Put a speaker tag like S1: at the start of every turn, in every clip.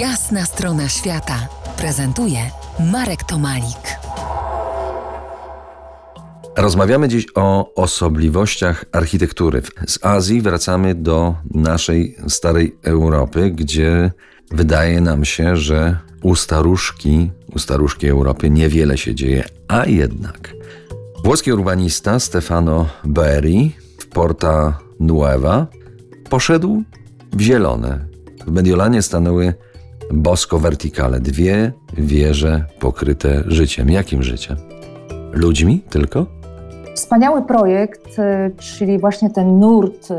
S1: Jasna strona świata prezentuje Marek Tomalik.
S2: Rozmawiamy dziś o osobliwościach architektury. Z Azji wracamy do naszej starej Europy, gdzie wydaje nam się, że u staruszki, u staruszki Europy niewiele się dzieje, a jednak. Włoski urbanista Stefano Berri w Porta Nueva poszedł w zielone. W Mediolanie stanęły bosko verticale, dwie wieże pokryte życiem. Jakim życiem? Ludźmi tylko?
S3: Wspaniały projekt, y, czyli właśnie ten nurt y,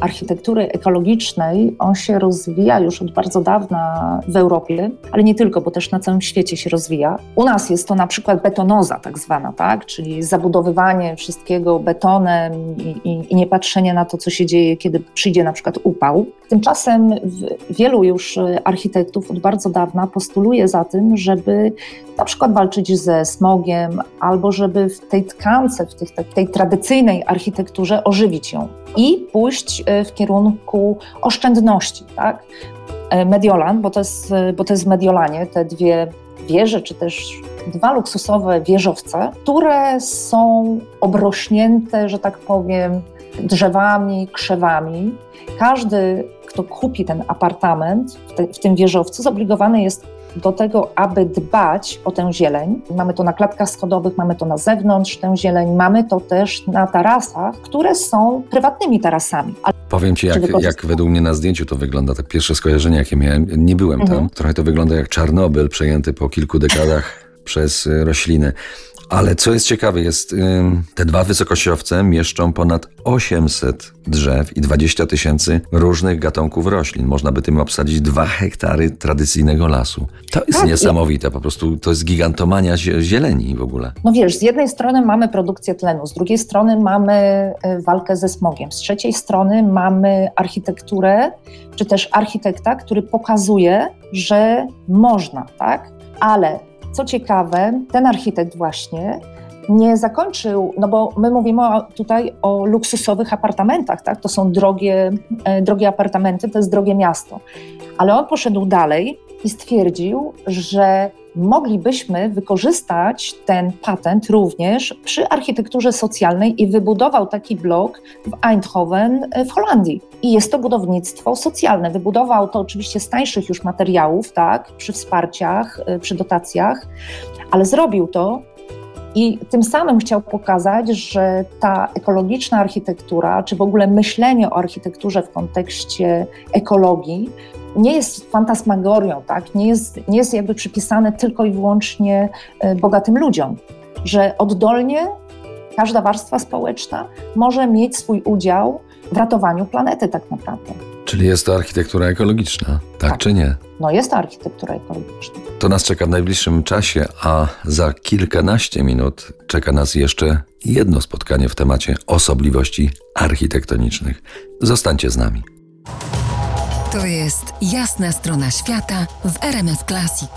S3: architektury ekologicznej, on się rozwija już od bardzo dawna w Europie, ale nie tylko, bo też na całym świecie się rozwija. U nas jest to na przykład betonoza tak zwana, tak? czyli zabudowywanie wszystkiego betonem i, i, i nie patrzenie na to, co się dzieje, kiedy przyjdzie na przykład upał. Tymczasem wielu już architektów od bardzo dawna postuluje za tym, żeby na przykład walczyć ze smogiem, albo żeby w tej tkance, w tej, tej tradycyjnej architekturze ożywić ją i pójść w kierunku oszczędności. Tak? E, Mediolan, bo to, jest, bo to jest Mediolanie, te dwie wieże, czy też dwa luksusowe wieżowce, które są obrośnięte, że tak powiem, drzewami, krzewami. Każdy, kto kupi ten apartament w, te, w tym wieżowcu, zobligowany jest do tego, aby dbać o tę zieleń. Mamy to na klatkach schodowych, mamy to na zewnątrz, tę zieleń, mamy to też na tarasach, które są prywatnymi tarasami.
S2: Powiem Ci, jak, jak według mnie na zdjęciu to wygląda, tak pierwsze skojarzenie, jakie miałem, nie byłem mhm. tam, trochę to wygląda jak Czarnobyl przejęty po kilku dekadach przez y, rośliny. Ale co jest ciekawe, jest te dwa wysokościowce mieszczą ponad 800 drzew i 20 tysięcy różnych gatunków roślin. Można by tym obsadzić dwa hektary tradycyjnego lasu. To jest tak, niesamowite, po prostu to jest gigantomania zieleni w ogóle.
S3: No wiesz, z jednej strony mamy produkcję tlenu, z drugiej strony mamy e, walkę ze smogiem, z trzeciej strony mamy architekturę, czy też architekta, który pokazuje, że można, tak? Ale co ciekawe, ten architekt właśnie nie zakończył, no bo my mówimy tutaj o luksusowych apartamentach, tak? To są drogie, e, drogie apartamenty, to jest drogie miasto. Ale on poszedł dalej i stwierdził, że moglibyśmy wykorzystać ten patent również przy architekturze socjalnej i wybudował taki blok w Eindhoven e, w Holandii. I jest to budownictwo socjalne. Wybudował to oczywiście z tańszych już materiałów, tak, przy wsparciach, e, przy dotacjach, ale zrobił to i tym samym chciał pokazać, że ta ekologiczna architektura, czy w ogóle myślenie o architekturze w kontekście ekologii, nie jest fantasmagorią, tak? nie, jest, nie jest jakby przypisane tylko i wyłącznie e, bogatym ludziom, że oddolnie każda warstwa społeczna może mieć swój udział w ratowaniu planety tak naprawdę.
S2: Czyli jest to architektura ekologiczna, tak, tak, czy nie?
S3: No jest to architektura ekologiczna.
S2: To nas czeka w najbliższym czasie, a za kilkanaście minut czeka nas jeszcze jedno spotkanie w temacie osobliwości architektonicznych. Zostańcie z nami.
S1: To jest jasna strona świata w RMS Classic.